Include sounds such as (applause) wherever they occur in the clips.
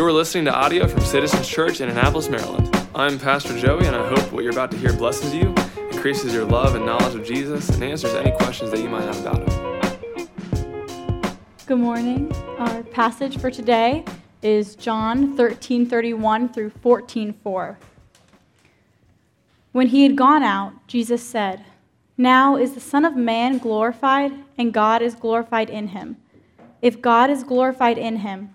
You're listening to audio from Citizens Church in Annapolis, Maryland. I'm Pastor Joey, and I hope what you're about to hear blesses you, increases your love and knowledge of Jesus, and answers any questions that you might have about him. Good morning. Our passage for today is John 13:31 through 14:4. When he had gone out, Jesus said, "Now is the Son of Man glorified, and God is glorified in him. If God is glorified in him,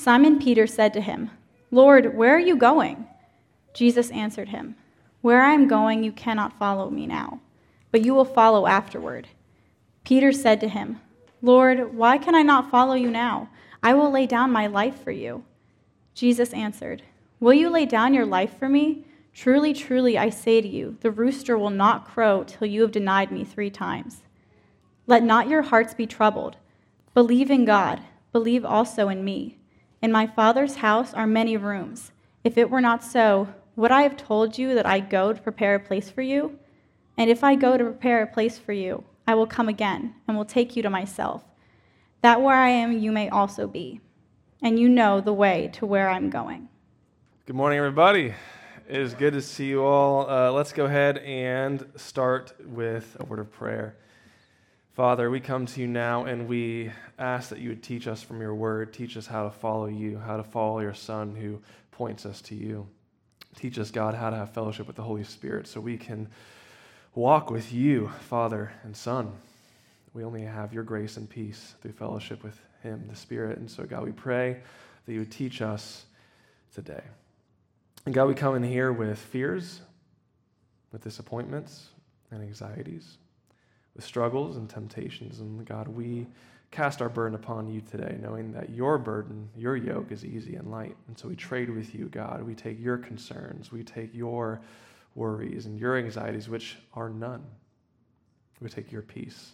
Simon Peter said to him, Lord, where are you going? Jesus answered him, Where I am going, you cannot follow me now, but you will follow afterward. Peter said to him, Lord, why can I not follow you now? I will lay down my life for you. Jesus answered, Will you lay down your life for me? Truly, truly, I say to you, the rooster will not crow till you have denied me three times. Let not your hearts be troubled. Believe in God, believe also in me. In my Father's house are many rooms. If it were not so, would I have told you that I go to prepare a place for you? And if I go to prepare a place for you, I will come again and will take you to myself, that where I am you may also be. And you know the way to where I'm going. Good morning, everybody. It is good to see you all. Uh, let's go ahead and start with a word of prayer. Father, we come to you now and we ask that you would teach us from your word. Teach us how to follow you, how to follow your Son who points us to you. Teach us, God, how to have fellowship with the Holy Spirit so we can walk with you, Father and Son. We only have your grace and peace through fellowship with Him, the Spirit. And so, God, we pray that you would teach us today. And God, we come in here with fears, with disappointments and anxieties with struggles and temptations. And God, we cast our burden upon you today, knowing that your burden, your yoke is easy and light. And so we trade with you, God. We take your concerns, we take your worries and your anxieties, which are none. We take your peace.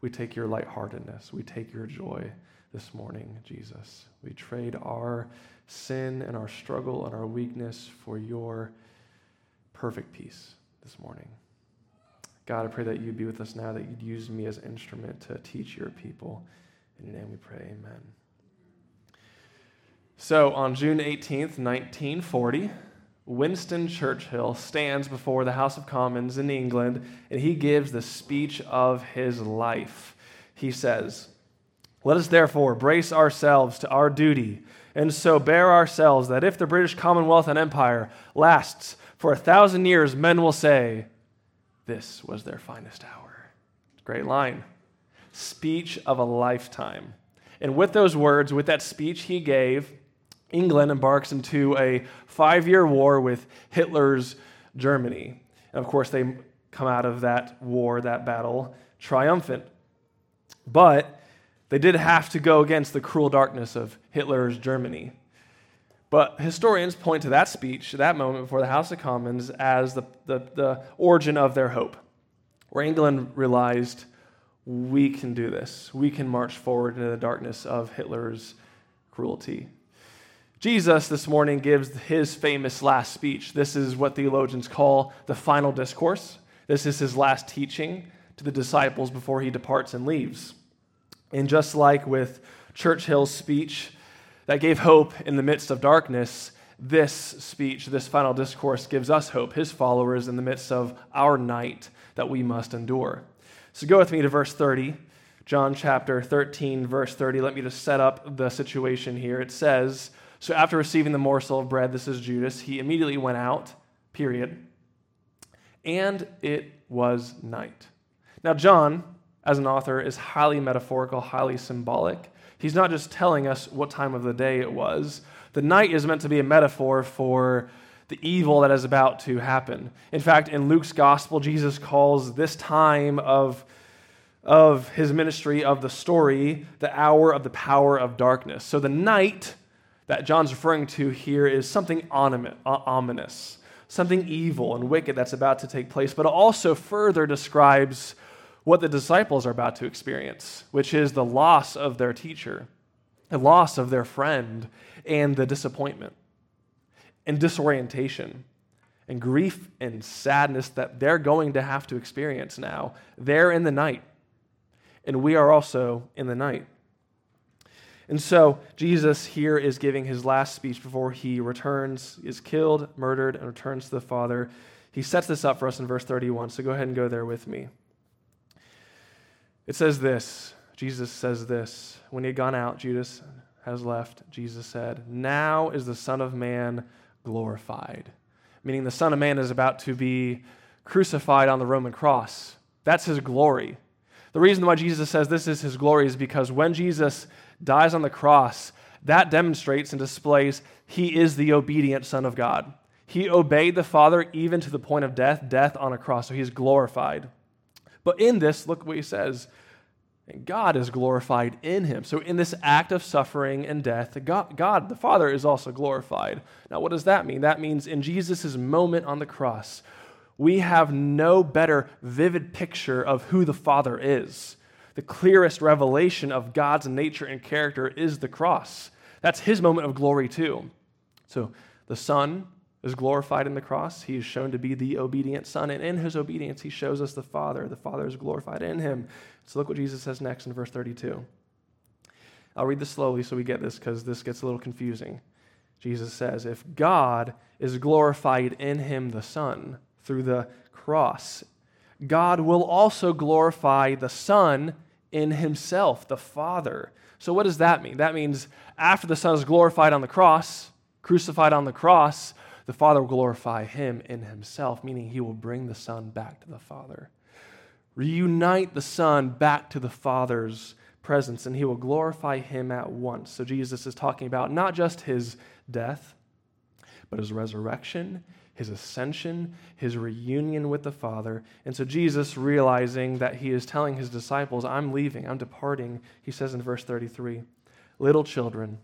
We take your lightheartedness. We take your joy this morning, Jesus. We trade our sin and our struggle and our weakness for your perfect peace this morning. God, I pray that you'd be with us now, that you'd use me as an instrument to teach your people. In your name we pray, amen. So on June 18th, 1940, Winston Churchill stands before the House of Commons in England and he gives the speech of his life. He says, Let us therefore brace ourselves to our duty and so bear ourselves that if the British Commonwealth and Empire lasts for a thousand years, men will say, this was their finest hour. Great line. Speech of a lifetime. And with those words, with that speech he gave, England embarks into a five year war with Hitler's Germany. And of course, they come out of that war, that battle, triumphant. But they did have to go against the cruel darkness of Hitler's Germany. But historians point to that speech, that moment before the House of Commons, as the, the, the, origin of their hope, where England realized we can do this. We can march forward into the darkness of Hitler's cruelty. Jesus this morning gives his famous last speech. This is what theologians call the final discourse. This is his last teaching to the disciples before he departs and leaves. And just like with Churchill's speech, that gave hope in the midst of darkness, this speech, this final discourse, gives us hope, his followers, in the midst of our night that we must endure. So go with me to verse 30, John chapter 13, verse 30. Let me just set up the situation here. It says, So after receiving the morsel of bread, this is Judas, he immediately went out, period. And it was night. Now, John, as an author, is highly metaphorical, highly symbolic. He's not just telling us what time of the day it was. The night is meant to be a metaphor for the evil that is about to happen. In fact, in Luke's gospel, Jesus calls this time of, of his ministry, of the story, the hour of the power of darkness. So the night that John's referring to here is something ominous, something evil and wicked that's about to take place, but also further describes what the disciples are about to experience, which is the loss of their teacher, the loss of their friend, and the disappointment and disorientation and grief and sadness that they're going to have to experience now. They're in the night, and we are also in the night. And so Jesus here is giving his last speech before he returns, is killed, murdered, and returns to the Father. He sets this up for us in verse 31, so go ahead and go there with me. It says this Jesus says this When he had gone out, Judas has left. Jesus said, Now is the Son of Man glorified. Meaning the Son of Man is about to be crucified on the Roman cross. That's his glory. The reason why Jesus says this is his glory is because when Jesus dies on the cross, that demonstrates and displays he is the obedient Son of God. He obeyed the Father even to the point of death, death on a cross, so he's glorified. But in this, look what he says And God is glorified in him. So, in this act of suffering and death, God, God, the Father, is also glorified. Now, what does that mean? That means in Jesus' moment on the cross, we have no better vivid picture of who the Father is. The clearest revelation of God's nature and character is the cross. That's his moment of glory, too. So, the Son is glorified in the cross. He is shown to be the obedient Son, and in his obedience, he shows us the Father. The Father is glorified in him. So look what Jesus says next in verse 32. I'll read this slowly so we get this because this gets a little confusing. Jesus says, If God is glorified in him, the Son, through the cross, God will also glorify the Son in himself, the Father. So, what does that mean? That means after the Son is glorified on the cross, crucified on the cross, the Father will glorify him in himself, meaning he will bring the Son back to the Father. Reunite the Son back to the Father's presence, and he will glorify him at once. So Jesus is talking about not just his death, but his resurrection, his ascension, his reunion with the Father. And so Jesus, realizing that he is telling his disciples, I'm leaving, I'm departing, he says in verse 33, Little children,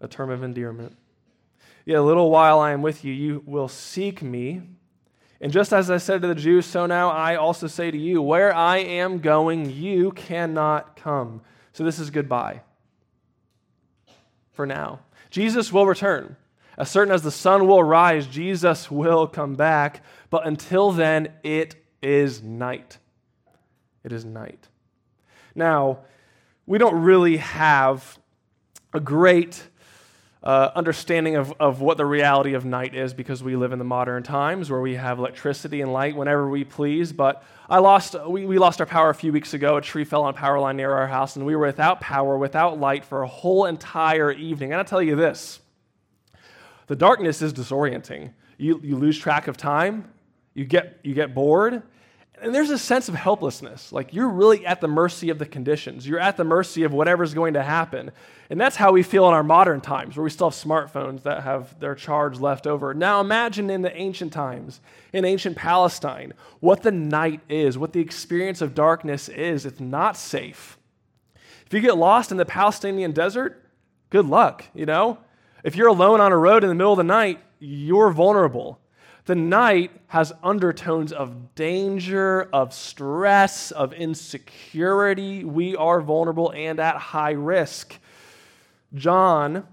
a term of endearment Yet a little while I am with you, you will seek me. And just as I said to the Jews, so now I also say to you, where I am going, you cannot come. So this is goodbye for now. Jesus will return. As certain as the sun will rise, Jesus will come back. But until then, it is night. It is night. Now, we don't really have a great uh, understanding of, of what the reality of night is because we live in the modern times where we have electricity and light whenever we please. But I lost, we, we lost our power a few weeks ago. A tree fell on a power line near our house, and we were without power, without light for a whole entire evening. And I'll tell you this the darkness is disorienting. You, you lose track of time, you get, you get bored, and there's a sense of helplessness. Like you're really at the mercy of the conditions. You're at the mercy of whatever's going to happen. And that's how we feel in our modern times, where we still have smartphones that have their charge left over. Now imagine in the ancient times, in ancient Palestine, what the night is, what the experience of darkness is. It's not safe. If you get lost in the Palestinian desert, good luck, you know? If you're alone on a road in the middle of the night, you're vulnerable. The night has undertones of danger, of stress, of insecurity. We are vulnerable and at high risk. John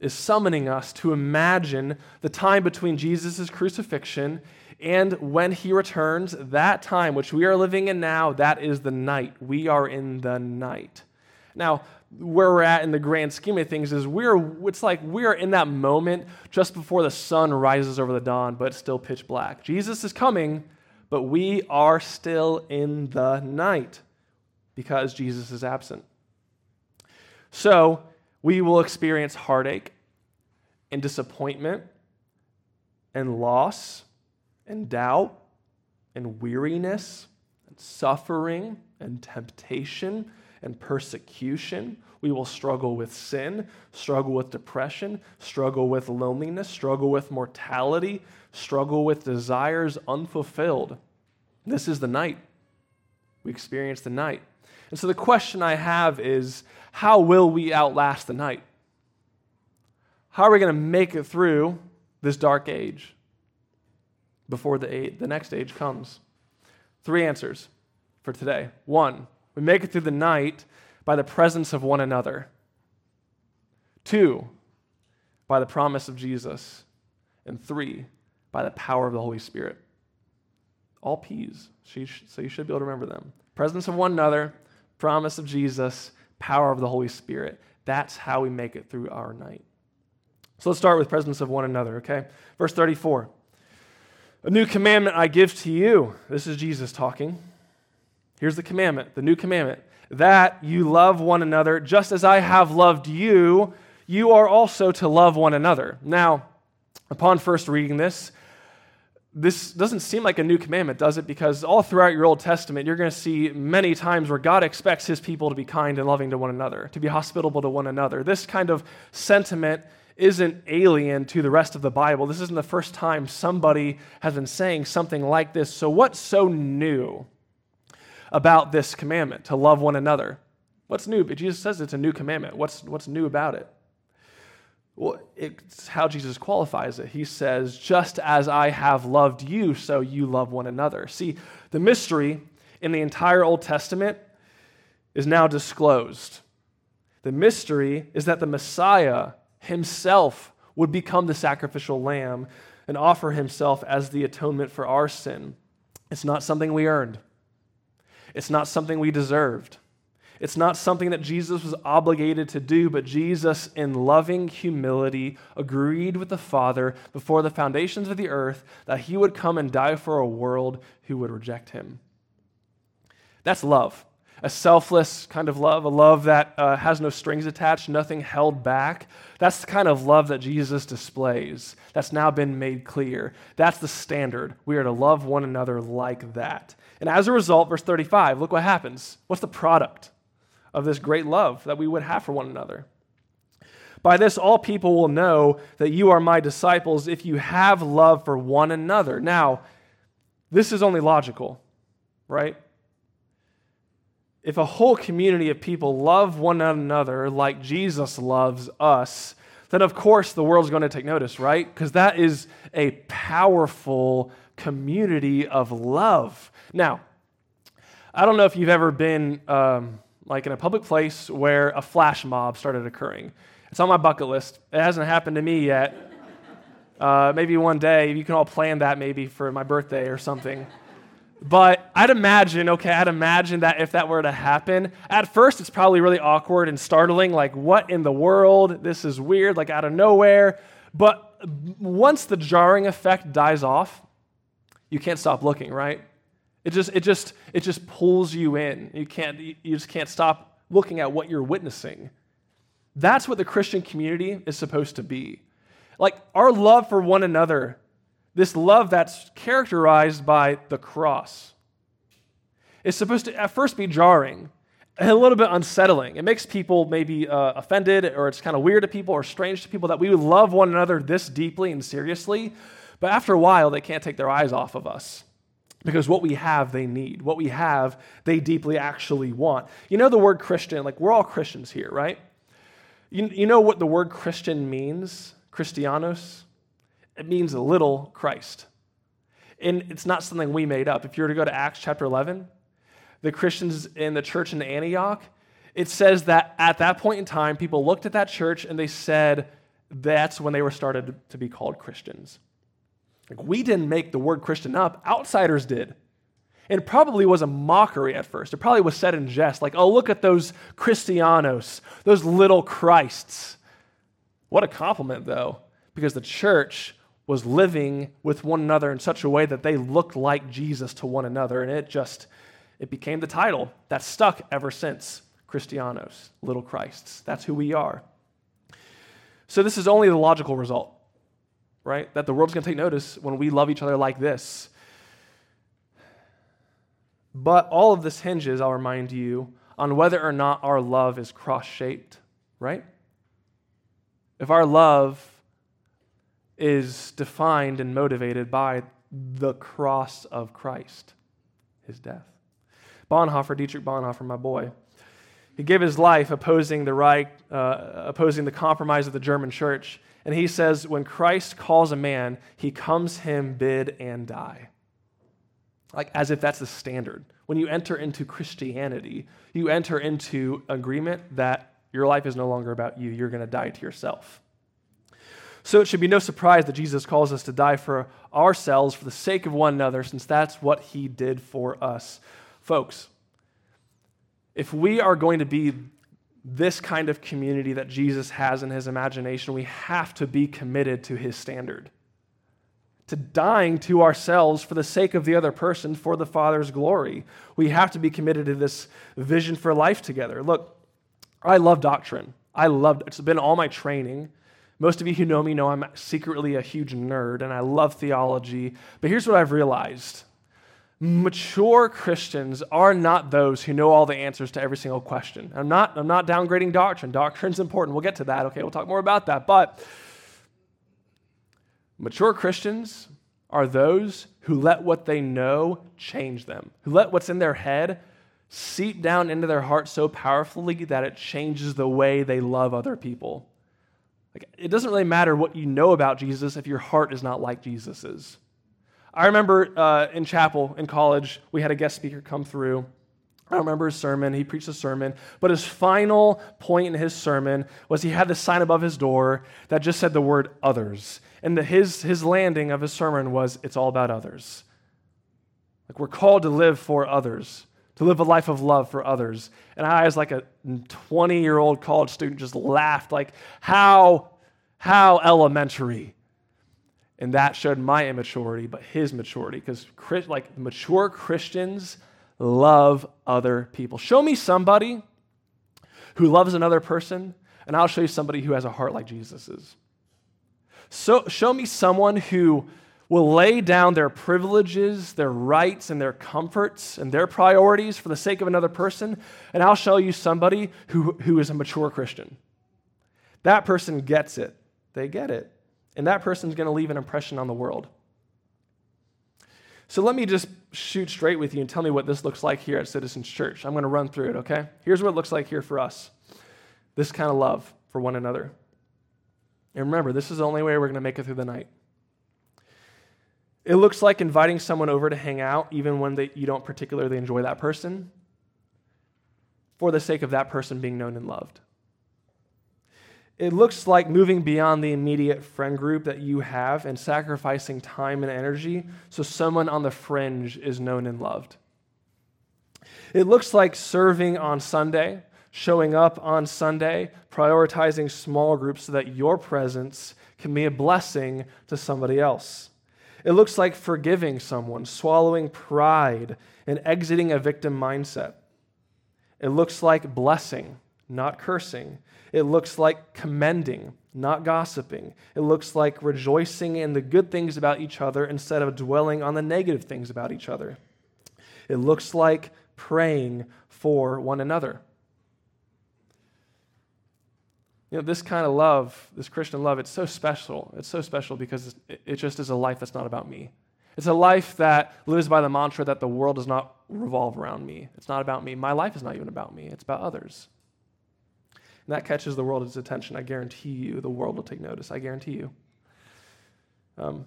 is summoning us to imagine the time between Jesus' crucifixion and when he returns, that time which we are living in now, that is the night. We are in the night. Now, where we're at in the grand scheme of things is we're it's like we're in that moment just before the sun rises over the dawn but still pitch black jesus is coming but we are still in the night because jesus is absent so we will experience heartache and disappointment and loss and doubt and weariness and suffering and temptation and persecution. We will struggle with sin, struggle with depression, struggle with loneliness, struggle with mortality, struggle with desires unfulfilled. This is the night. We experience the night. And so the question I have is how will we outlast the night? how are we going to make it through this dark age before the, age, the next age comes? Three answers for today. One, we make it through the night by the presence of one another. Two, by the promise of Jesus. And three, by the power of the Holy Spirit. All P's, so you should be able to remember them. Presence of one another, promise of Jesus, power of the Holy Spirit. That's how we make it through our night. So let's start with presence of one another, okay? Verse 34. A new commandment I give to you. This is Jesus talking. Here's the commandment, the new commandment that you love one another just as I have loved you, you are also to love one another. Now, upon first reading this, this doesn't seem like a new commandment, does it? Because all throughout your Old Testament, you're going to see many times where God expects his people to be kind and loving to one another, to be hospitable to one another. This kind of sentiment isn't alien to the rest of the Bible. This isn't the first time somebody has been saying something like this. So, what's so new about this commandment to love one another? What's new? Jesus says it's a new commandment. What's, what's new about it? Well, it's how Jesus qualifies it. He says, Just as I have loved you, so you love one another. See, the mystery in the entire Old Testament is now disclosed. The mystery is that the Messiah himself would become the sacrificial lamb and offer himself as the atonement for our sin. It's not something we earned, it's not something we deserved. It's not something that Jesus was obligated to do, but Jesus, in loving humility, agreed with the Father before the foundations of the earth that he would come and die for a world who would reject him. That's love. A selfless kind of love, a love that uh, has no strings attached, nothing held back. That's the kind of love that Jesus displays. That's now been made clear. That's the standard. We are to love one another like that. And as a result, verse 35, look what happens. What's the product? of this great love that we would have for one another. By this, all people will know that you are my disciples if you have love for one another. Now, this is only logical, right? If a whole community of people love one another like Jesus loves us, then of course the world's going to take notice, right? Because that is a powerful community of love. Now, I don't know if you've ever been um, like in a public place where a flash mob started occurring. It's on my bucket list. It hasn't happened to me yet. Uh, maybe one day you can all plan that maybe for my birthday or something. But I'd imagine, okay, I'd imagine that if that were to happen, at first it's probably really awkward and startling, like, what in the world? This is weird, like out of nowhere. But once the jarring effect dies off, you can't stop looking, right? It just, it just, it just pulls you in. You can't, you just can't stop looking at what you're witnessing. That's what the Christian community is supposed to be. Like our love for one another, this love that's characterized by the cross, is supposed to at first be jarring, and a little bit unsettling. It makes people maybe uh, offended, or it's kind of weird to people, or strange to people that we would love one another this deeply and seriously. But after a while, they can't take their eyes off of us because what we have, they need. What we have, they deeply actually want. You know the word Christian, like we're all Christians here, right? You, you know what the word Christian means? Christianos? It means a little Christ. And it's not something we made up. If you were to go to Acts chapter 11, the Christians in the church in Antioch, it says that at that point in time, people looked at that church and they said that's when they were started to be called Christians. Like we didn't make the word Christian up, outsiders did. And it probably was a mockery at first. It probably was said in jest, like, oh, look at those Christianos, those little Christs. What a compliment, though, because the church was living with one another in such a way that they looked like Jesus to one another. And it just, it became the title that stuck ever since Christianos, little Christs. That's who we are. So this is only the logical result right? That the world's going to take notice when we love each other like this. But all of this hinges, I'll remind you, on whether or not our love is cross shaped, right? If our love is defined and motivated by the cross of Christ, his death. Bonhoeffer, Dietrich Bonhoeffer, my boy, he gave his life opposing the right, uh, opposing the compromise of the German church And he says, when Christ calls a man, he comes him bid and die. Like as if that's the standard. When you enter into Christianity, you enter into agreement that your life is no longer about you. You're going to die to yourself. So it should be no surprise that Jesus calls us to die for ourselves for the sake of one another, since that's what he did for us. Folks, if we are going to be this kind of community that Jesus has in his imagination, we have to be committed to his standard, to dying to ourselves for the sake of the other person for the Father's glory. We have to be committed to this vision for life together. Look, I love doctrine. I love it's been all my training. Most of you who know me know I'm secretly a huge nerd and I love theology. But here's what I've realized mature Christians are not those who know all the answers to every single question. I'm not, I'm not downgrading doctrine. Doctrine's important. We'll get to that. Okay, we'll talk more about that. But mature Christians are those who let what they know change them, who let what's in their head seep down into their heart so powerfully that it changes the way they love other people. Like, it doesn't really matter what you know about Jesus if your heart is not like Jesus's. I remember uh, in chapel in college, we had a guest speaker come through. I remember his sermon. He preached a sermon, but his final point in his sermon was he had this sign above his door that just said the word others. And the, his, his landing of his sermon was, It's all about others. Like we're called to live for others, to live a life of love for others. And I, as like a 20 year old college student, just laughed, like, How, how elementary. And that showed my immaturity, but his maturity, because like mature Christians love other people. Show me somebody who loves another person, and I'll show you somebody who has a heart like Jesus's. So show me someone who will lay down their privileges, their rights, and their comforts and their priorities for the sake of another person, and I'll show you somebody who, who is a mature Christian. That person gets it. They get it and that person's going to leave an impression on the world. So let me just shoot straight with you and tell me what this looks like here at Citizens Church. I'm going to run through it, okay? Here's what it looks like here for us this kind of love for one another. And remember, this is the only way we're going to make it through the night. It looks like inviting someone over to hang out, even when they, you don't particularly enjoy that person, for the sake of that person being known and loved. It looks like moving beyond the immediate friend group that you have and sacrificing time and energy so someone on the fringe is known and loved. It looks like serving on Sunday, showing up on Sunday, prioritizing small groups so that your presence can be a blessing to somebody else. It looks like forgiving someone, swallowing pride, and exiting a victim mindset. It looks like blessing, not cursing. It looks like commending, not gossiping. It looks like rejoicing in the good things about each other instead of dwelling on the negative things about each other. It looks like praying for one another. You know, this kind of love, this Christian love, it's so special. It's so special because it just is a life that's not about me. It's a life that lives by the mantra that the world does not revolve around me. It's not about me. My life is not even about me, it's about others and that catches the world's attention, I guarantee you the world will take notice. I guarantee you. Um,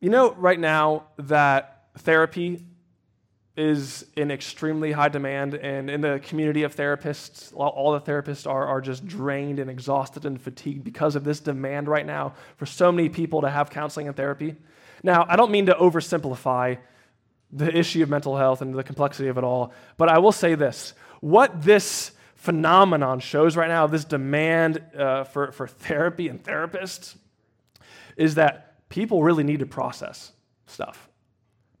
you know, right now, that therapy is in extremely high demand, and in the community of therapists, all the therapists are, are just drained and exhausted and fatigued because of this demand right now for so many people to have counseling and therapy. Now, I don't mean to oversimplify the issue of mental health and the complexity of it all, but I will say this what this phenomenon shows right now, this demand uh, for, for therapy and therapists, is that people really need to process stuff.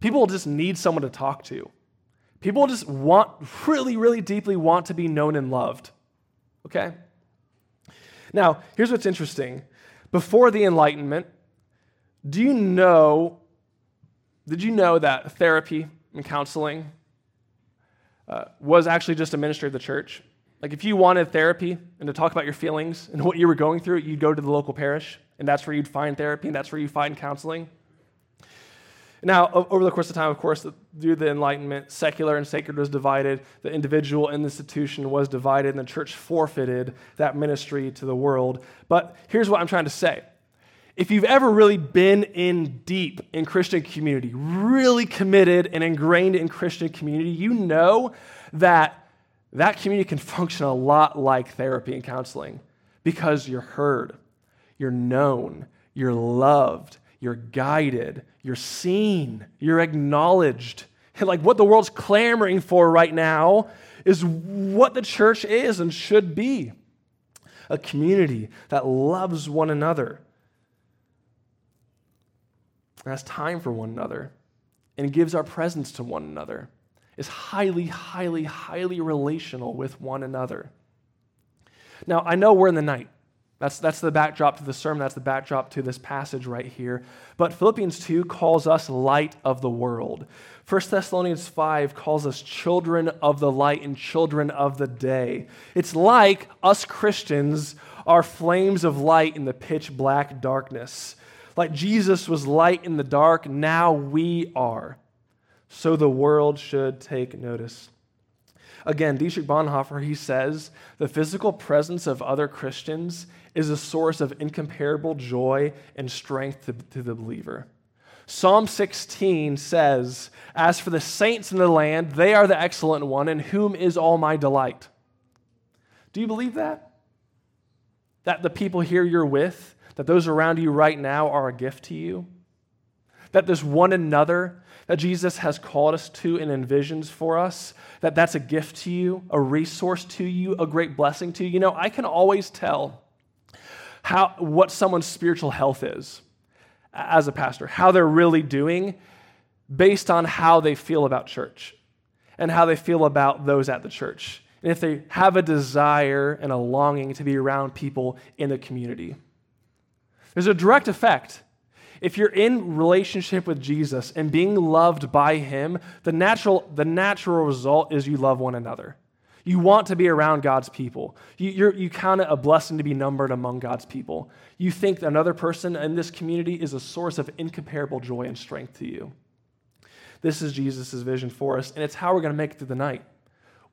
People just need someone to talk to. People just want, really, really deeply want to be known and loved. Okay? Now, here's what's interesting. Before the Enlightenment, do you know, did you know that therapy and counseling uh, was actually just a ministry of the church? Like if you wanted therapy and to talk about your feelings and what you were going through, you'd go to the local parish, and that's where you'd find therapy, and that's where you find counseling. Now, over the course of time, of course, to the Enlightenment, secular and sacred was divided, the individual and the institution was divided, and the church forfeited that ministry to the world. But here's what I'm trying to say if you've ever really been in deep in Christian community, really committed and ingrained in Christian community, you know that that community can function a lot like therapy and counseling because you're heard, you're known, you're loved, you're guided, you're seen, you're acknowledged. And (laughs) like what the world's clamoring for right now is what the church is and should be a community that loves one another, has time for one another, and gives our presence to one another, is highly, highly, highly relational with one another. Now, I know we're in the night. That's, that's the backdrop to the sermon. That's the backdrop to this passage right here. But Philippians 2 calls us light of the world. 1 Thessalonians 5 calls us children of the light and children of the day. It's like us Christians are flames of light in the pitch black darkness. Like Jesus was light in the dark, now we are. So the world should take notice. Again, Dietrich Bonhoeffer, he says, the physical presence of other Christians is a source of incomparable joy and strength to, to, the believer. Psalm 16 says, As for the saints in the land, they are the excellent one, in whom is all my delight. Do you believe that? That the people here you're with, that those around you right now are a gift to you? That this one another that Jesus has called us to and envisions for us, that that's a gift to you, a resource to you, a great blessing to you. You know, I can always tell how what someone's spiritual health is as a pastor, how they're really doing based on how they feel about church and how they feel about those at the church. And if they have a desire and a longing to be around people in the community. There's a direct effect if you're in relationship with Jesus and being loved by him, the natural, the natural result is you love one another. You want to be around God's people. You, you count it a blessing to be numbered among God's people. You think another person in this community is a source of incomparable joy and strength to you. This is Jesus' vision for us, and it's how we're going to make it through the night.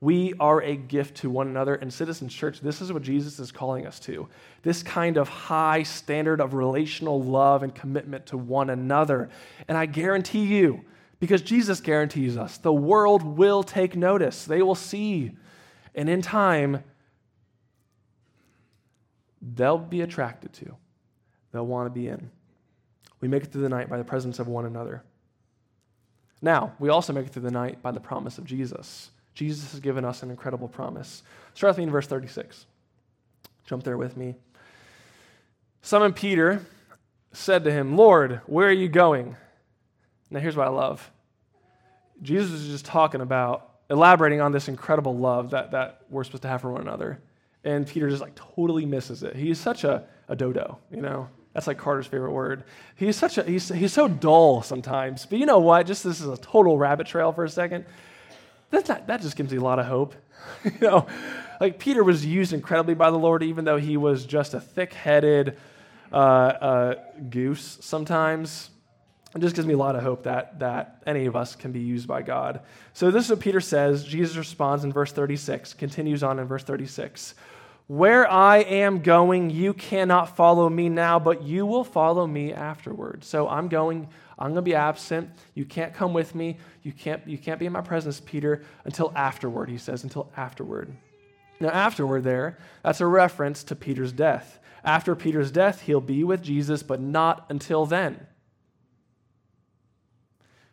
We are a gift to one another. And Citizens Church, this is what Jesus is calling us to this kind of high standard of relational love and commitment to one another. And I guarantee you, because Jesus guarantees us, the world will take notice. They will see. And in time, they'll be attracted to, they'll want to be in. We make it through the night by the presence of one another. Now, we also make it through the night by the promise of Jesus. Jesus has given us an incredible promise. Start with me in verse 36. Jump there with me. Simon Peter said to him, Lord, where are you going? Now, here's what I love Jesus is just talking about, elaborating on this incredible love that, that we're supposed to have for one another. And Peter just like totally misses it. He's such a, a dodo, you know? That's like Carter's favorite word. He's such a he's, he's so dull sometimes. But you know what? Just this is a total rabbit trail for a second. That's not, that just gives me a lot of hope. (laughs) you know, like Peter was used incredibly by the Lord, even though he was just a thick headed uh, uh, goose sometimes. It just gives me a lot of hope that, that any of us can be used by God. So, this is what Peter says. Jesus responds in verse 36, continues on in verse 36. Where I am going, you cannot follow me now, but you will follow me afterward. So I'm going, I'm going to be absent. You can't come with me. You can't, you can't be in my presence, Peter, until afterward, he says, until afterward. Now, afterward, there, that's a reference to Peter's death. After Peter's death, he'll be with Jesus, but not until then.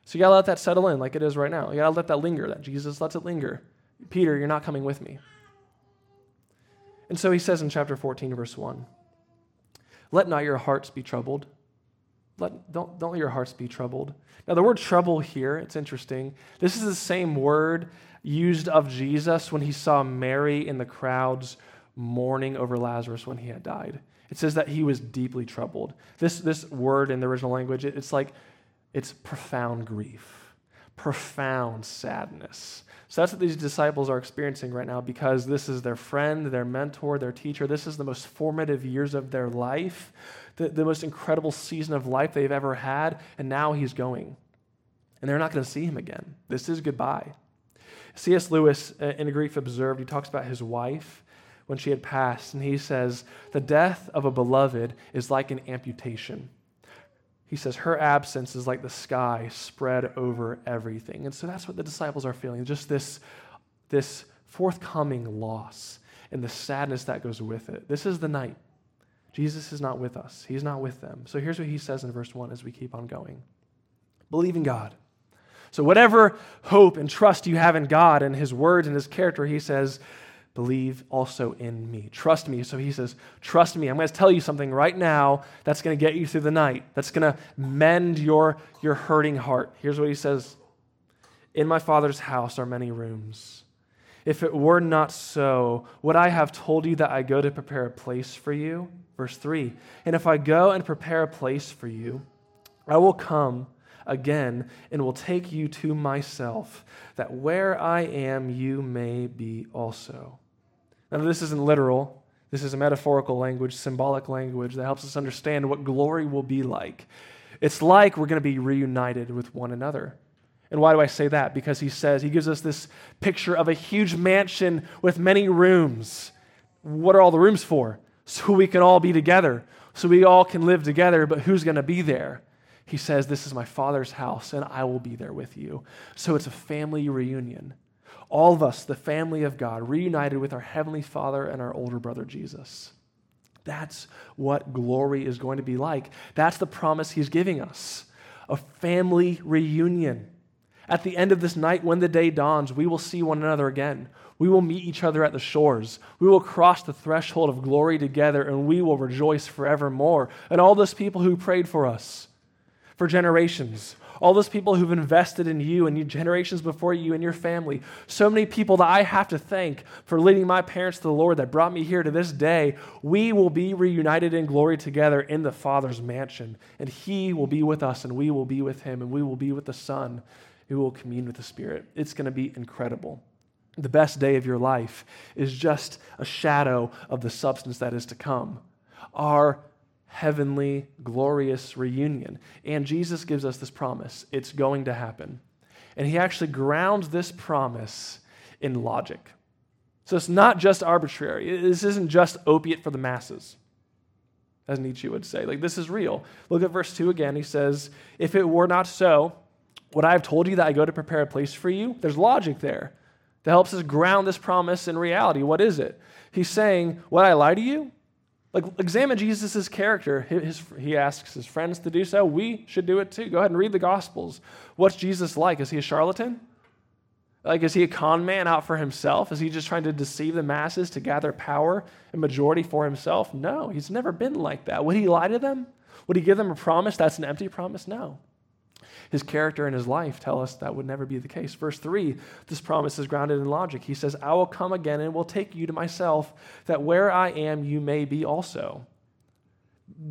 So you got to let that settle in like it is right now. You got to let that linger, that Jesus lets it linger. Peter, you're not coming with me. And so he says in chapter 14, verse 1 Let not your hearts be troubled. Let, don't, don't let your hearts be troubled. Now, the word trouble here, it's interesting. This is the same word used of Jesus when he saw Mary in the crowds mourning over Lazarus when he had died. It says that he was deeply troubled. This, this word in the original language, it, it's like it's profound grief, profound sadness. So that's what these disciples are experiencing right now because this is their friend, their mentor, their teacher. This is the most formative years of their life, the, the most incredible season of life they've ever had, and now he's going. And they're not going to see him again. This is goodbye. C.S. Lewis, uh, in A Grief Observed, he talks about his wife. when she had passed, and he says, The death of a beloved is like an amputation. He says, Her absence is like the sky spread over everything. And so that's what the disciples are feeling just this, this forthcoming loss and the sadness that goes with it. This is the night. Jesus is not with us, He's not with them. So here's what He says in verse 1 as we keep on going Believe in God. So, whatever hope and trust you have in God and His words and His character, He says, believe also in me. Trust me. So he says, Trust me. I'm going to tell you something right now that's going to get you through the night, that's going to mend your, your hurting heart. Here's what he says In my Father's house are many rooms. If it were not so, would I have told you that I go to prepare a place for you? Verse 3 And if I go and prepare a place for you, I will come again and will take you to myself, that where I am, you may be also. Now, this isn't literal. This is a metaphorical language, symbolic language that helps us understand what glory will be like. It's like we're going to be reunited with one another. And why do I say that? Because he says, he gives us this picture of a huge mansion with many rooms. What are all the rooms for? So we can all be together, so we all can live together, but who's going to be there? He says, This is my father's house, and I will be there with you. So it's a family reunion all of us, the family of God, reunited with our Heavenly Father and our older brother Jesus. That's what glory is going to be like. That's the promise He's giving us a family reunion. At the end of this night, when the day dawns, we will see one another again. We will meet each other at the shores. We will cross the threshold of glory together, and we will rejoice forevermore. And all those people who prayed for us for generations, all those people who've invested in you and your generations before you and your family. So many people that I have to thank for leading my parents to the Lord that brought me here to this day. We will be reunited in glory together in the Father's mansion. And He will be with us, and we will be with Him, and we will be with the Son who will commune with the Spirit. It's going to be incredible. The best day of your life is just a shadow of the substance that is to come. Our heavenly, glorious reunion. And Jesus gives us this promise it's going to happen. And he actually grounds this promise in logic. So it's not just arbitrary. This isn't just opiate for the masses, as Nietzsche would say. Like, this is real. Look at verse 2 again. He says, If it were not so, would I have told you that I go to prepare a place for you? There's logic there that helps us ground this promise in reality. What is it? He's saying, Would I lie to you? Like, examine Jesus' character. His, he asks his friends to do so. We should do it too. Go ahead and read the Gospels. What's Jesus like? Is he a charlatan? Like, is he a con man out for himself? Is he just trying to deceive the masses to gather power and majority for himself? No, he's never been like that. Would he lie to them? Would he give them a promise that's an empty promise? No his character and his life tell us that would never be the case. Verse 3, this promise is grounded in logic. He says, I will come again and will take you to myself, that where I am, you may be also.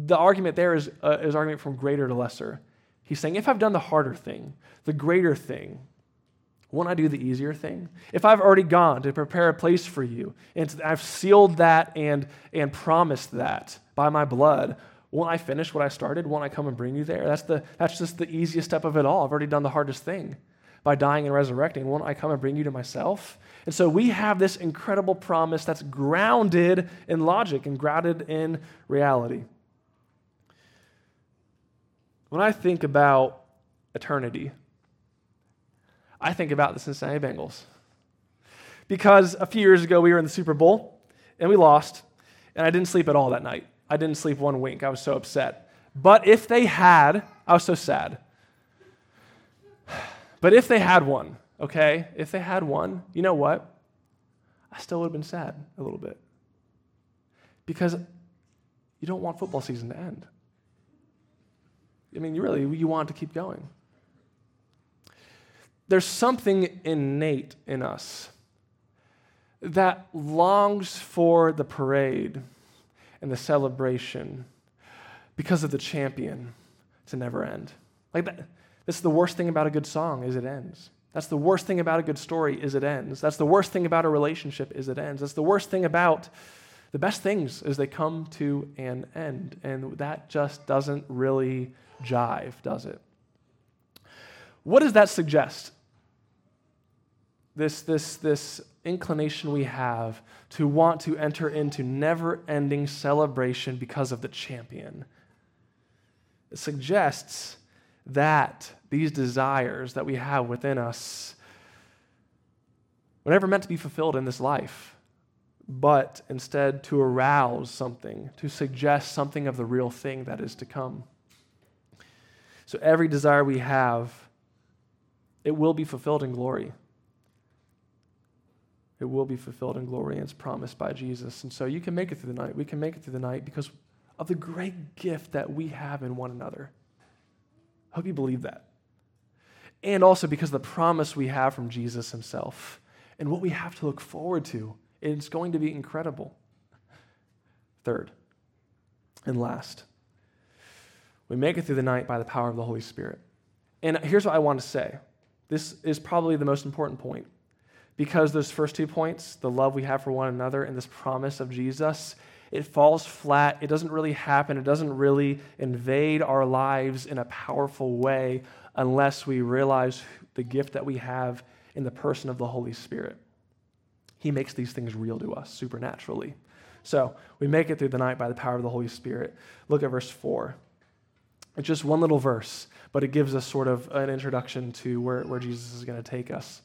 The argument there is, uh, is argument from greater to lesser. He's saying, if I've done the harder thing, the greater thing, won't I do the easier thing? If I've already gone to prepare a place for you, and I've sealed that and, and promised that by my blood, won't I finish what I started? Won't I come and bring you there? That's, the, that's just the easiest step of it all. I've already done the hardest thing by dying and resurrecting. Won't I come and bring you to myself? And so we have this incredible promise that's grounded in logic and grounded in reality. When I think about eternity, I think about the Cincinnati Bengals. Because a few years ago, we were in the Super Bowl and we lost, and I didn't sleep at all that night. I didn't sleep one wink. I was so upset. But if they had, I was so sad. But if they had won, okay, if they had won, you know what? I still would have been sad a little bit. Because you don't want football season to end. I mean, you really, you want to keep going. There's something innate in us that longs for the parade and the celebration because of the champion to never end. Like that, the worst thing about a good song is it ends. That's the worst thing about a good story is it ends. That's the worst thing about a relationship is it ends. That's the worst thing about the best things is they come to an end. And that just doesn't really jive, does it? What does that suggest? This, this, this inclination we have to want to enter into never ending celebration because of the champion. It suggests that these desires that we have within us were never meant to be fulfilled in this life, but instead to arouse something, to suggest something of the real thing that is to come. So every desire we have, it will be fulfilled in glory. It will be fulfilled in glory and it's promised by Jesus. And so you can make it through the night. We can make it through the night because of the great gift that we have in one another. I hope you believe that. And also because the promise we have from Jesus himself and what we have to look forward to. It's going to be incredible. Third and last, we make it through the night by the power of the Holy Spirit. And here's what I want to say this is probably the most important point because those first two points, the love we have for one another and this promise of Jesus, it falls flat. It doesn't really happen. It doesn't really invade our lives in a powerful way unless we realize the gift that we have in the person of the Holy Spirit. He makes these things real to us supernaturally. So we make it through the night by the power of the Holy Spirit. Look at verse 4. It's just one little verse, but it gives us sort of an introduction to where, where Jesus is going to take us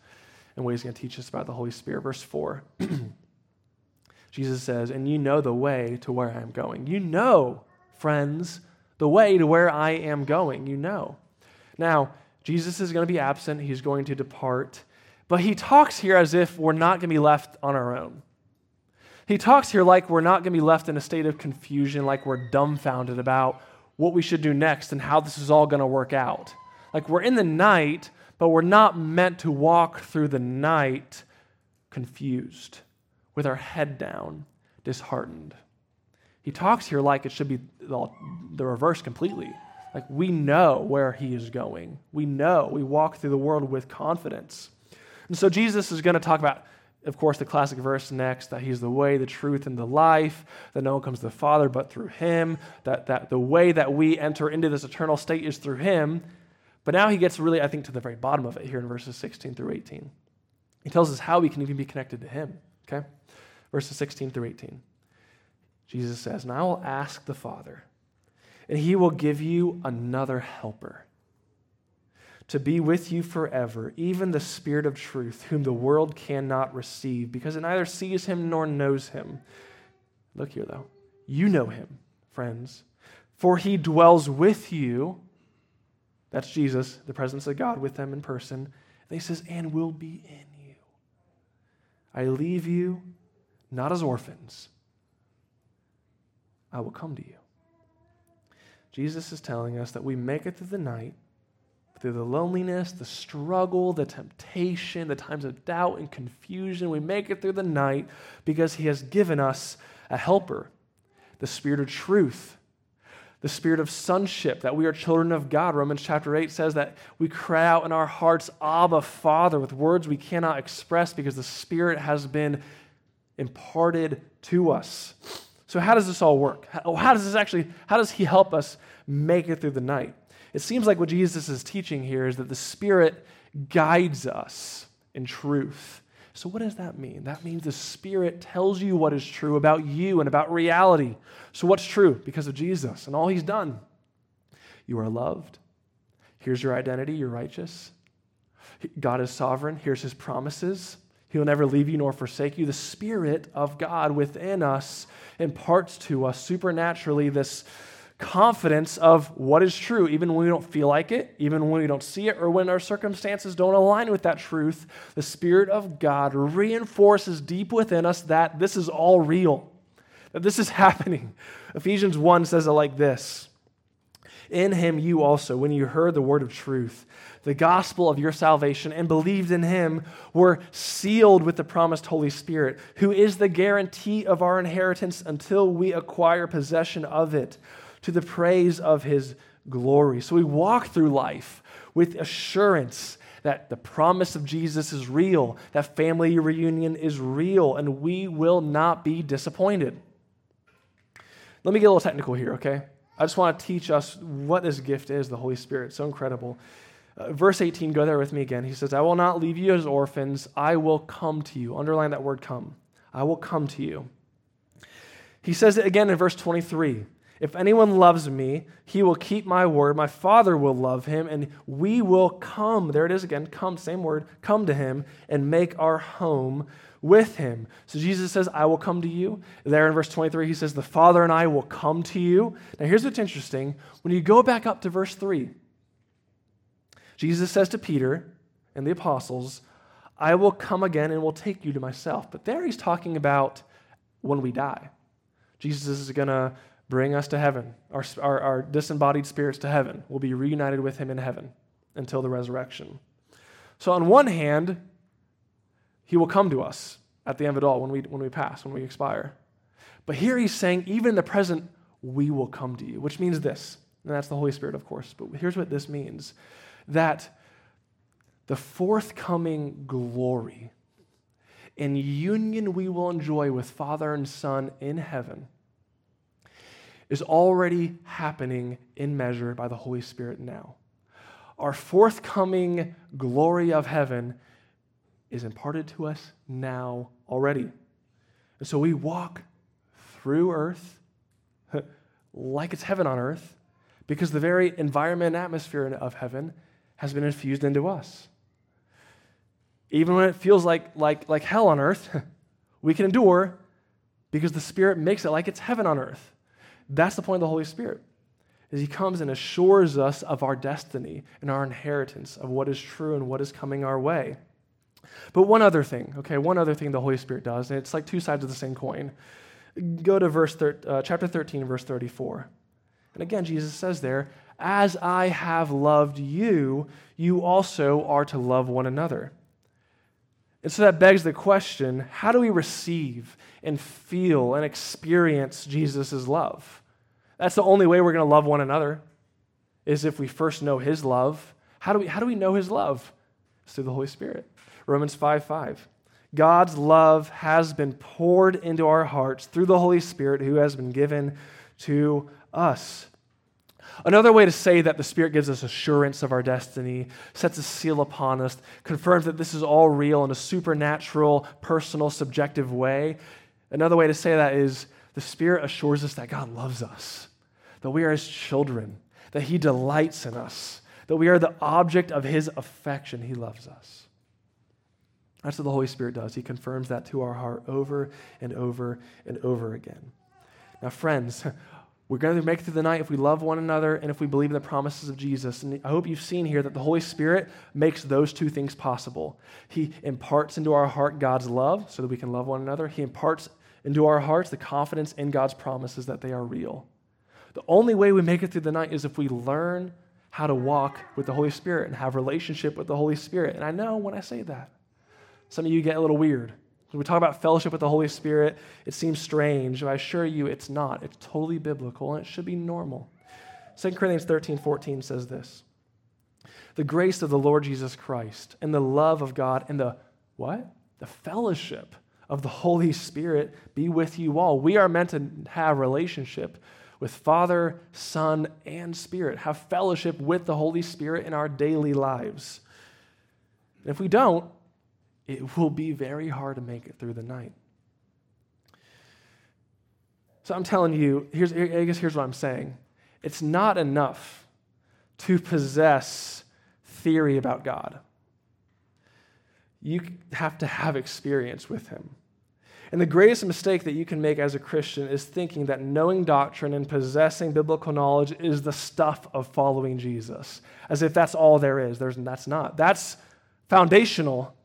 and what he's going to teach us about the Holy Spirit. Verse 4 (clears throat) Jesus says, And you know the way to where I am going. You know, friends, the way to where I am going. You know. Now, Jesus is going to be absent, he's going to depart, but he talks here as if we're not going to be left on our own. He talks here like we're not going to be left in a state of confusion, like we're dumbfounded about what we should do next and how this is all going to work out. Like we're in the night, but we're not meant to walk through the night confused, with our head down, disheartened. He talks here like it should be the reverse completely. Like we know where he is going. We know. We walk through the world with confidence. And so Jesus is going to talk about, of course, the classic verse next that he's the way, the truth, and the life, that no one comes to the Father but through him, that, that the way that we enter into this eternal state is through him. But now he gets really, I think, to the very bottom of it here in verses 16 through 18. He tells us how we can even be connected to him. Okay? Verses 16 through 18. Jesus says, And I will ask the Father, and he will give you another helper to be with you forever, even the Spirit of truth, whom the world cannot receive, because it neither sees him nor knows him. Look here, though. You know him, friends, for he dwells with you that's Jesus, the presence of God with them in person. And he says, and will be in you. I leave you not as orphans, I will come to you. Jesus is telling us that we make it through the night, through the loneliness, the struggle, the temptation, the times of doubt and confusion. We make it through the night because he has given us a helper, the Spirit of truth the spirit of sonship, that we are children of God. Romans chapter 8 says that we cry out in our hearts, Abba, Father, with words we cannot express because the Spirit has been imparted to us. So, how does this all work? How, oh, how does this actually, how does He help us make it through the night? It seems like what Jesus is teaching here is that the Spirit guides us in truth. So, what does that mean? That means the Spirit tells you what is true about you and about reality. So, what's true? Because of Jesus and all He's done. You are loved. Here's your identity. You're righteous. God is sovereign. Here's His promises. He'll never leave you nor forsake you. The Spirit of God within us imparts to us supernaturally this confidence of what is true, even when we don't feel like it, even when we don't see it, or when our circumstances don't align with that truth. The Spirit of God reinforces deep within us that this is all real, that this is (laughs) happening. Ephesians 1 says it like this In him you also, when you heard the word of truth, the gospel of your salvation, and believed in him, were sealed with the promised Holy Spirit, who is the guarantee of our inheritance until we acquire possession of it to the praise of his glory. So we walk through life with assurance that the promise of Jesus is real, that family reunion is real, and we will not be disappointed. Let me get a little technical here, okay? I just want to teach us what this gift is, the Holy Spirit. so incredible. Uh, verse 18, go there with me again. He says, I will not leave you as orphans. I will come to you. Underline that word come. I will come to you. He says it again in verse 23. If anyone loves me, he will keep my word. My Father will love him, and we will come. There it is again. Come, same word. Come to him and make our home with him. So Jesus says, I will come to you. There in verse 23, he says, The Father and I will come to you. Now, here's what's interesting. When you go back up to verse 3, Jesus says to Peter and the apostles, I will come again and will take you to myself. But there he's talking about when we die. Jesus is going to bring us to heaven, our, our, our, disembodied spirits to heaven. We'll be reunited with him in heaven until the resurrection. So, on one hand, he will come to us at the end of it all when we, when we pass, when we expire. But here he's saying, even in the present, we will come to you, which means this, and that's the Holy Spirit, of course. But here's what this means that the forthcoming glory and union we will enjoy with Father and Son in heaven is already happening in measure by the Holy Spirit now. Our forthcoming glory of heaven is imparted to us now already. And so we walk through earth (laughs) like it's heaven on earth because the very environment and atmosphere of heaven has been infused into us. Even when it feels like, like, like hell on earth, (laughs) we can endure because the Spirit makes it like it's heaven on earth. That's the point of the Holy Spirit. Is he comes and assures us of our destiny and our inheritance of what is true and what is coming our way. But one other thing, okay, one other thing the Holy Spirit does, and it's like two sides of the same coin. Go to verse thir- uh, chapter 13, verse 34. And again, Jesus says there, As I have loved you, you also are to love one another. And so that begs the question how do we receive and feel and experience Jesus' love? That's the only way we're going to love one another, is if we first know his love. How do we, how do we know his love? It's through the Holy Spirit. Romans 5 5. God's love has been poured into our hearts through the Holy Spirit who has been given to us. Another way to say that the Spirit gives us assurance of our destiny, sets a seal upon us, confirms that this is all real in a supernatural, personal, subjective way. Another way to say that is the Spirit assures us that God loves us, that we are His children, that He delights in us, that we are the object of His affection. He loves us. That's what the Holy Spirit does. He confirms that to our heart over and over and over again. Now, friends, we're going to make it through the night if we love one another and if we believe in the promises of Jesus. And I hope you've seen here that the Holy Spirit makes those two things possible. He imparts into our heart God's love so that we can love one another. He imparts into our hearts the confidence in God's promises that they are real. The only way we make it through the night is if we learn how to walk with the Holy Spirit and have relationship with the Holy Spirit. And I know when I say that, some of you get a little weird. When we talk about fellowship with the Holy Spirit, it seems strange, but I assure you it's not. It's totally biblical and it should be normal. 2 Corinthians 13 14 says this The grace of the Lord Jesus Christ and the love of God and the what? The fellowship of the Holy Spirit be with you all. We are meant to have relationship with Father, Son, and Spirit, have fellowship with the Holy Spirit in our daily lives. And if we don't, it will be very hard to make it through the night. So I'm telling you, here's, I guess here's what I'm saying. It's not enough to possess theory about God. You have to have experience with Him. And the greatest mistake that you can make as a Christian is thinking that knowing doctrine and possessing biblical knowledge is the stuff of following Jesus, as if that's all there is. There's, that's not. That's foundational,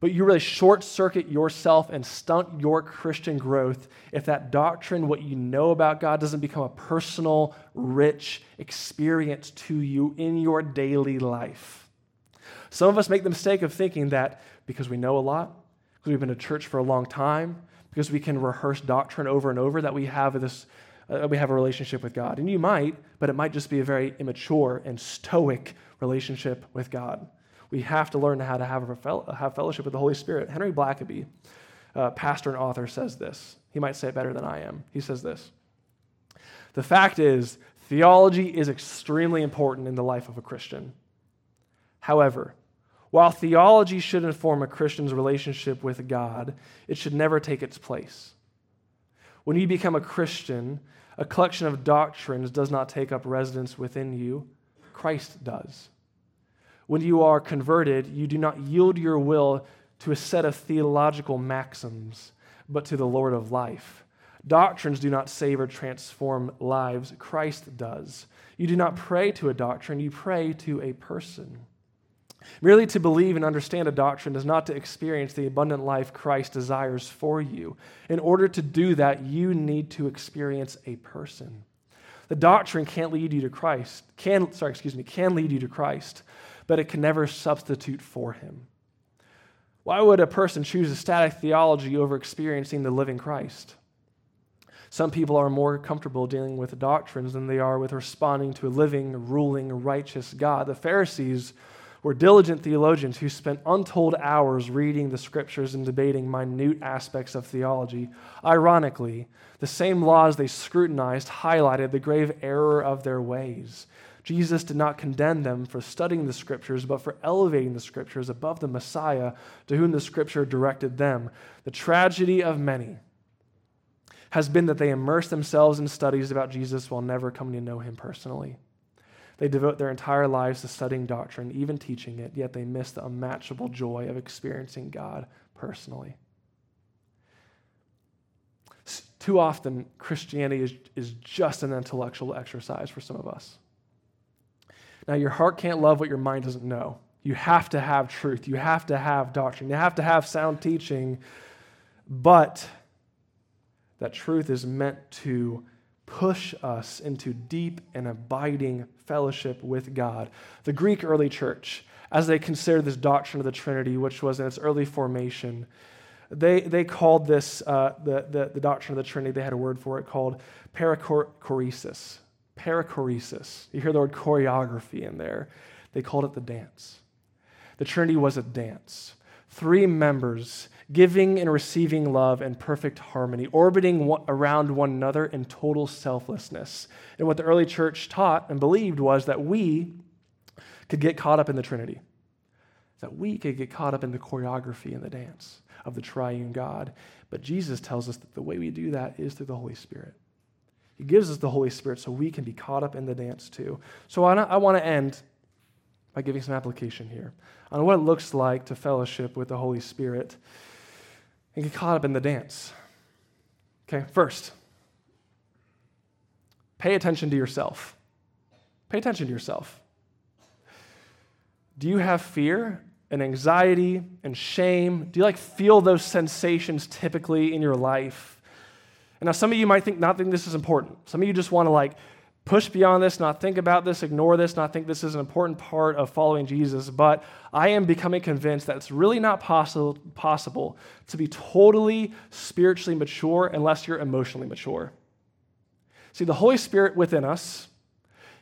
but you really short circuit yourself and stunt your Christian growth if that doctrine, what you know about God, doesn't become a personal, rich experience to you in your daily life. Some of us make the mistake of thinking that because we know a lot, because we've been to church for a long time, because we can rehearse doctrine over and over, that we have this. Uh, we have a relationship with God. And you might, but it might just be a very immature and stoic relationship with God. We have to learn how to have, have fellowship with the Holy Spirit. Henry Blackaby, uh, pastor and author, says this. He might say it better than I am. He says this The fact is, theology is extremely important in the life of a Christian. However, while theology should inform a Christian's relationship with God, it should never take its place. When you become a Christian, a collection of doctrines does not take up residence within you, Christ does. When you are converted, you do not yield your will to a set of theological maxims, but to the Lord of life. Doctrines do not save or transform lives, Christ does. You do not pray to a doctrine, you pray to a person. Merely to believe and understand a doctrine is not to experience the abundant life Christ desires for you. In order to do that, you need to experience a person. The doctrine can't lead you to Christ, can, sorry, excuse me, can lead you to Christ, but it can never substitute for him. Why would a person choose a static theology over experiencing the living Christ? Some people are more comfortable dealing with doctrines than they are with responding to a living, ruling, righteous God. The Pharisees were diligent theologians who spent untold hours reading the scriptures and debating minute aspects of theology. Ironically, the same laws they scrutinized highlighted the grave error of their ways. Jesus did not condemn them for studying the scriptures, but for elevating the scriptures above the Messiah to whom the scripture directed them. The tragedy of many has been that they immerse themselves in studies about Jesus while never coming to know him personally. They devote their entire lives to studying doctrine, even teaching it, yet they miss the unmatchable joy of experiencing God personally. Too often, Christianity is, is just an intellectual exercise for some of us. Now, your heart can't love what your mind doesn't know. You have to have truth, you have to have doctrine, you have to have sound teaching, but that truth is meant to push us into deep and abiding fellowship with God. The Greek early church, as they considered this doctrine of the Trinity, which was in its early formation, they, they called this, uh, the, the, the, doctrine of the Trinity, they had a word for it called perichoresis. Perichoresis. You hear the word choreography in there. They called it the dance. The Trinity was a dance. Three members giving and receiving love in perfect harmony, orbiting around one another in total selflessness. And what the early church taught and believed was that we could get caught up in the Trinity, that we could get caught up in the choreography and the dance of the triune God. But Jesus tells us that the way we do that is through the Holy Spirit. He gives us the Holy Spirit so we can be caught up in the dance too. So I, I want to end by giving some application here on what it looks like to fellowship with the Holy Spirit and get caught up in the dance. Okay, first, pay attention to yourself. Pay attention to yourself. Do you have fear and anxiety and shame? Do you like feel those sensations typically in your life? And now some of you might think not think this is important. Some of you just want to like push beyond this, not think about this, ignore this, not think this is an important part of following Jesus. But I am becoming convinced that it's really not possible, possible to be totally spiritually mature unless you're emotionally mature. See, the Holy Spirit within us,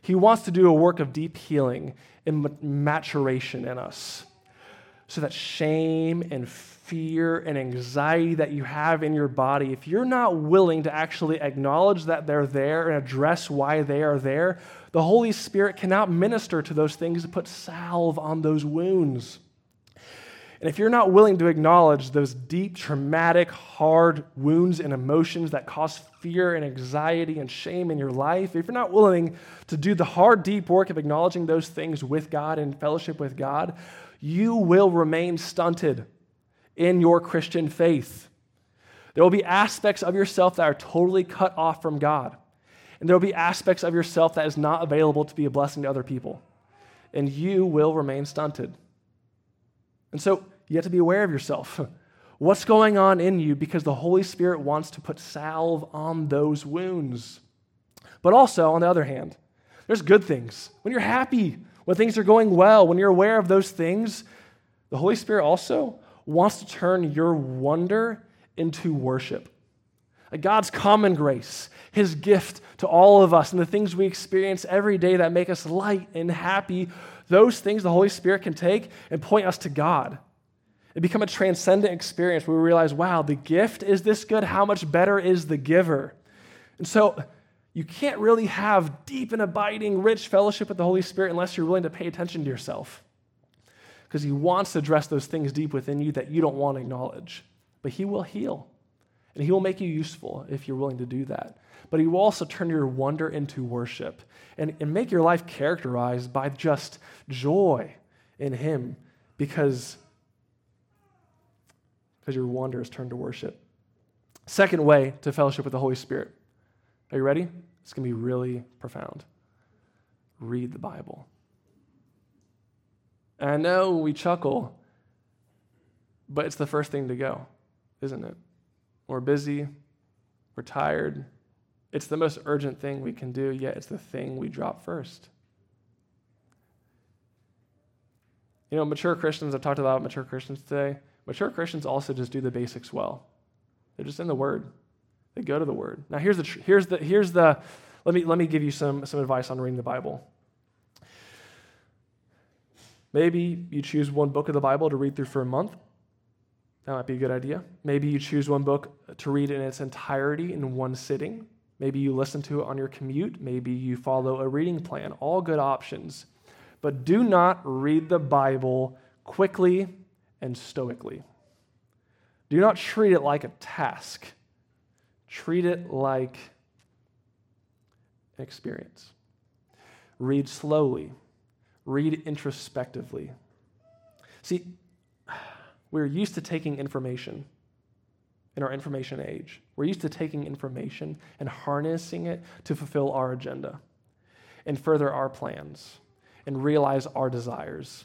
He wants to do a work of deep healing and maturation in us so that shame and fear and anxiety that you have in your body, if you're not willing to actually acknowledge that they're there and address why they are there, the Holy Spirit cannot minister to those things and put salve on those wounds. And if you're not willing to acknowledge those deep, traumatic, hard wounds and emotions that cause fear and anxiety and shame in your life, if you're not willing to do the hard, deep work of acknowledging those things with God and fellowship with God, you will remain stunted in your Christian faith. There will be aspects of yourself that are totally cut off from God. And there will be aspects of yourself that is not available to be a blessing to other people. And you will remain stunted. And so you have to be aware of yourself. (laughs) What's going on in you because the Holy Spirit wants to put salve on those wounds. But also, on the other hand, there's good things. When you're happy, when things are going well, when you're aware of those things, the Holy Spirit also wants to turn your wonder into worship. God's common grace, His gift to all of us, and the things we experience every day that make us light and happy, those things the Holy Spirit can take and point us to God. It become a transcendent experience where we realize, wow, the gift is this good. How much better is the giver? And so, you can't really have deep and abiding, rich fellowship with the Holy Spirit unless you're willing to pay attention to yourself. because He wants to address those things deep within you that you don't want to acknowledge. But He will heal, and He will make you useful if you're willing to do that. But He will also turn your wonder into worship and, and make your life characterized by just joy in Him because, because your wonder is turned to worship. Second way to fellowship with the Holy Spirit. Are you ready? It's going to be really profound. Read the Bible. And I know we chuckle, but it's the first thing to go, isn't it? We're busy, we're tired. It's the most urgent thing we can do, yet it's the thing we drop first. You know, mature Christians, I've talked about mature Christians today. Mature Christians also just do the basics well. They're just in the Word. They go to the Word. Now, here's the, here's the, here's the let, me, let me give you some, some advice on reading the Bible. Maybe you choose one book of the Bible to read through for a month. That might be a good idea. Maybe you choose one book to read in its entirety in one sitting. Maybe you listen to it on your commute. Maybe you follow a reading plan. All good options. But do not read the Bible quickly and stoically. Do not treat it like a task, treat it like an experience. Read slowly, read introspectively. See, we're used to taking information in our information age. We're used to taking information and harnessing it to fulfill our agenda and further our plans and realize our desires.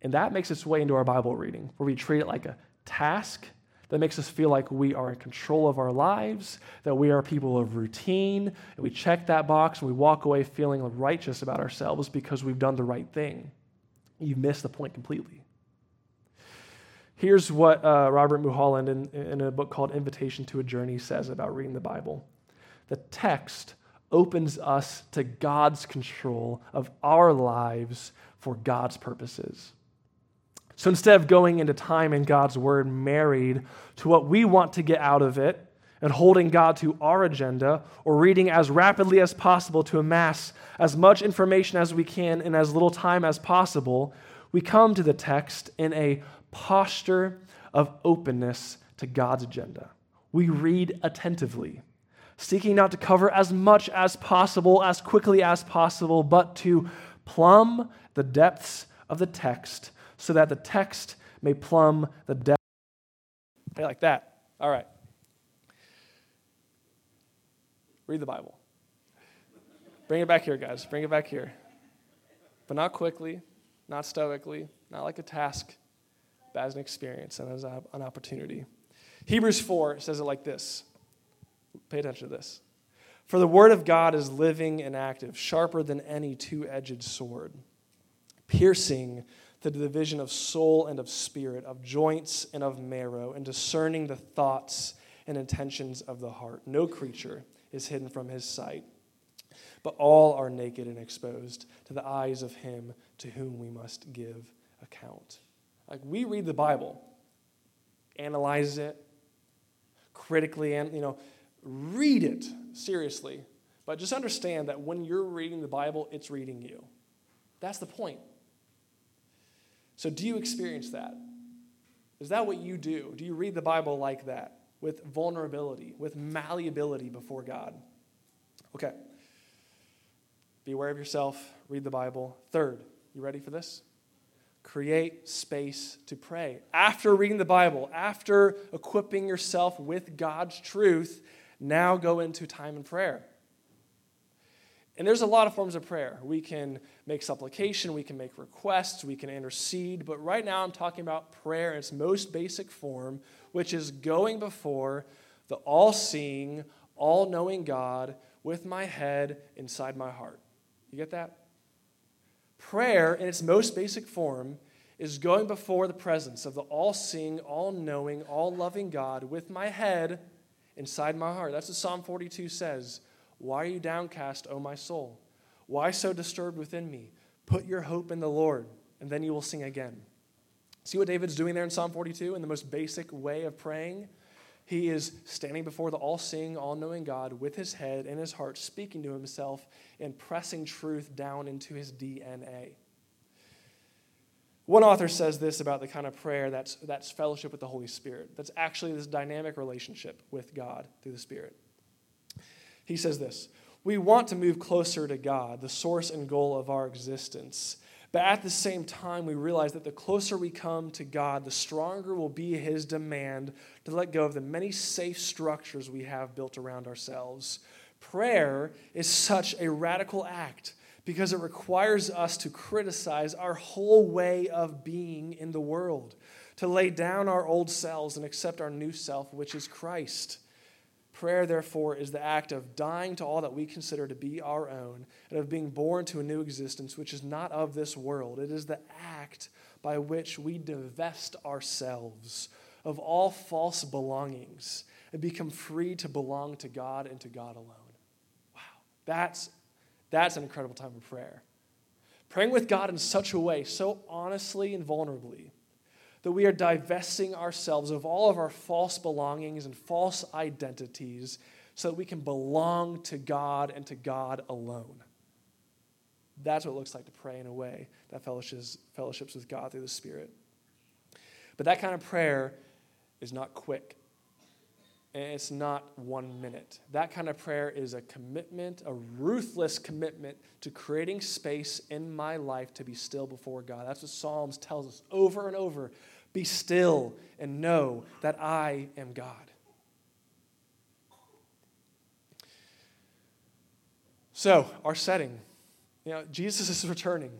And that makes its way into our Bible reading, where we treat it like a task that makes us feel like we are in control of our lives, that we are people of routine, and we check that box and we walk away feeling righteous about ourselves because we've done the right thing. You've missed the point completely. Here's what uh, Robert Mulholland, in, in a book called Invitation to a Journey, says about reading the Bible the text opens us to God's control of our lives for God's purposes. So instead of going into time in God's word married to what we want to get out of it and holding God to our agenda or reading as rapidly as possible to amass as much information as we can in as little time as possible, we come to the text in a posture of openness to God's agenda. We read attentively, seeking not to cover as much as possible, as quickly as possible, but to plumb the depths of the text so that the text may plumb the depth. Hey, like that. All right. Read the Bible. Bring it back here, guys. Bring it back here. But not quickly, not stoically, not like a task, but as an experience and as an opportunity. Hebrews 4 says it like this. Pay attention to this. For the word of God is living and active, sharper than any two edged sword, piercing the division of soul and of spirit, of joints and of marrow, and discerning the thoughts and intentions of the heart. No creature is hidden from his sight, but all are naked and exposed to the eyes of him to whom we must give account. Like we read the Bible, analyze it critically, and you know, read it seriously. But just understand that when you're reading the Bible, it's reading you. That's the point. So, do you experience that? Is that what you do? Do you read the Bible like that, with vulnerability, with malleability before God? Okay. Be aware of yourself, read the Bible. Third, you ready for this? Create space to pray. After reading the Bible, after equipping yourself with God's truth, now go into time in prayer. And there's a lot of forms of prayer. We can make supplication, we can make requests, we can intercede, but right now I'm talking about prayer in its most basic form, which is going before the all seeing, all knowing God with my head inside my heart. You get that? Prayer in its most basic form is going before the presence of the all seeing, all knowing, all loving God with my head inside my heart. That's what Psalm 42 says. Why are you downcast, O my soul? Why so disturbed within me? Put your hope in the Lord, and then you will sing again. See what David's doing there in Psalm 42 in the most basic way of praying? He is standing before the all seeing, all knowing God with his head and his heart, speaking to himself and pressing truth down into his DNA. One author says this about the kind of prayer that's, that's fellowship with the Holy Spirit, that's actually this dynamic relationship with God through the Spirit. He says this We want to move closer to God, the source and goal of our existence. But at the same time, we realize that the closer we come to God, the stronger will be His demand to let go of the many safe structures we have built around ourselves. Prayer is such a radical act because it requires us to criticize our whole way of being in the world, to lay down our old selves and accept our new self, which is Christ. Prayer, therefore, is the act of dying to all that we consider to be our own and of being born to a new existence which is not of this world. It is the act by which we divest ourselves of all false belongings and become free to belong to God and to God alone. Wow, that's, that's an incredible time of prayer. Praying with God in such a way, so honestly and vulnerably, that we are divesting ourselves of all of our false belongings and false identities so that we can belong to God and to God alone. That's what it looks like to pray in a way that fellowships, fellowships with God through the Spirit. But that kind of prayer is not quick. And it's not one minute. That kind of prayer is a commitment, a ruthless commitment to creating space in my life to be still before God. That's what Psalms tells us over and over. Be still and know that I am God. So, our setting, you know, Jesus is returning.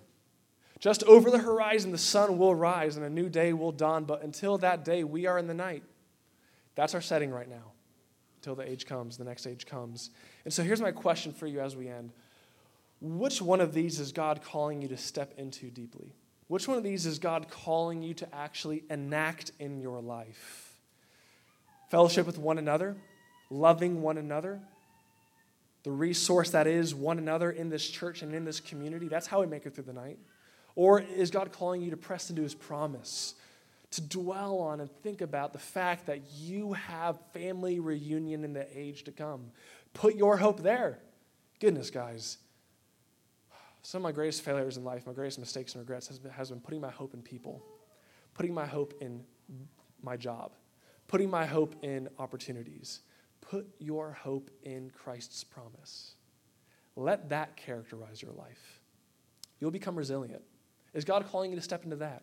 Just over the horizon, the sun will rise and a new day will dawn, but until that day, we are in the night. That's our setting right now until the age comes, the next age comes. And so here's my question for you as we end Which one of these is God calling you to step into deeply? Which one of these is God calling you to actually enact in your life? Fellowship with one another, loving one another, the resource that is one another in this church and in this community. That's how we make it through the night. Or is God calling you to press into his promise? to dwell on and think about the fact that you have family reunion in the age to come. Put your hope there. Goodness, guys. Some of my greatest failures in life, my greatest mistakes and regrets, has been, has been putting my hope in people, putting my hope in my job, putting my hope in opportunities. Put your hope in Christ's promise. Let that characterize your life. You'll become resilient. Is God calling you to step into that?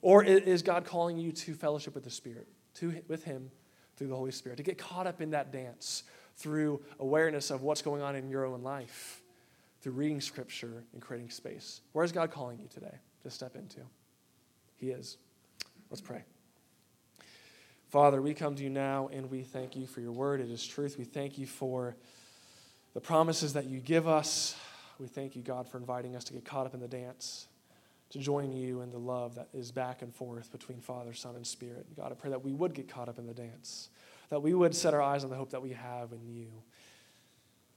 Or is God calling you to fellowship with the Spirit, to, with Him through the Holy Spirit, to get caught up in that dance through awareness of what's going on in your own life, through reading Scripture and creating space? Where is God calling you today to step into? He is. Let's pray. Father, we come to you now and we thank you for your word. It is truth. We thank you for the promises that you give us. We thank you, God, for inviting us to get caught up in the dance to join you in the love that is back and forth between Father, Son, and Spirit. God, I pray that we would get caught up in the dance, that we would set our eyes on the hope that we have in you,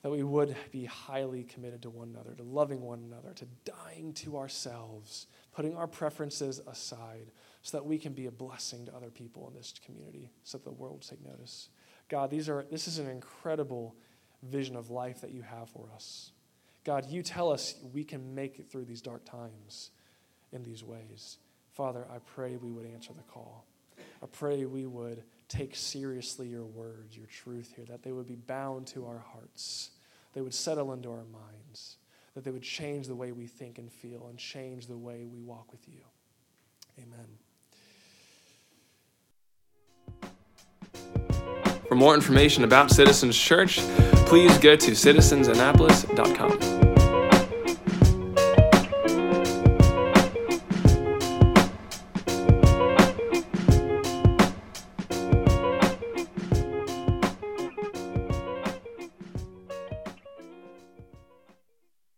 that we would be highly committed to one another, to loving one another, to dying to ourselves, putting our preferences aside, so that we can be a blessing to other people in this community, so that the world will take notice. God, these are, this is an incredible vision of life that you have for us. God, you tell us we can make it through these dark times in these ways. Father, I pray we would answer the call. I pray we would take seriously your words, your truth here, that they would be bound to our hearts, they would settle into our minds, that they would change the way we think and feel and change the way we walk with you. Amen. For more information about Citizens Church, please go to citizensannapolis.com.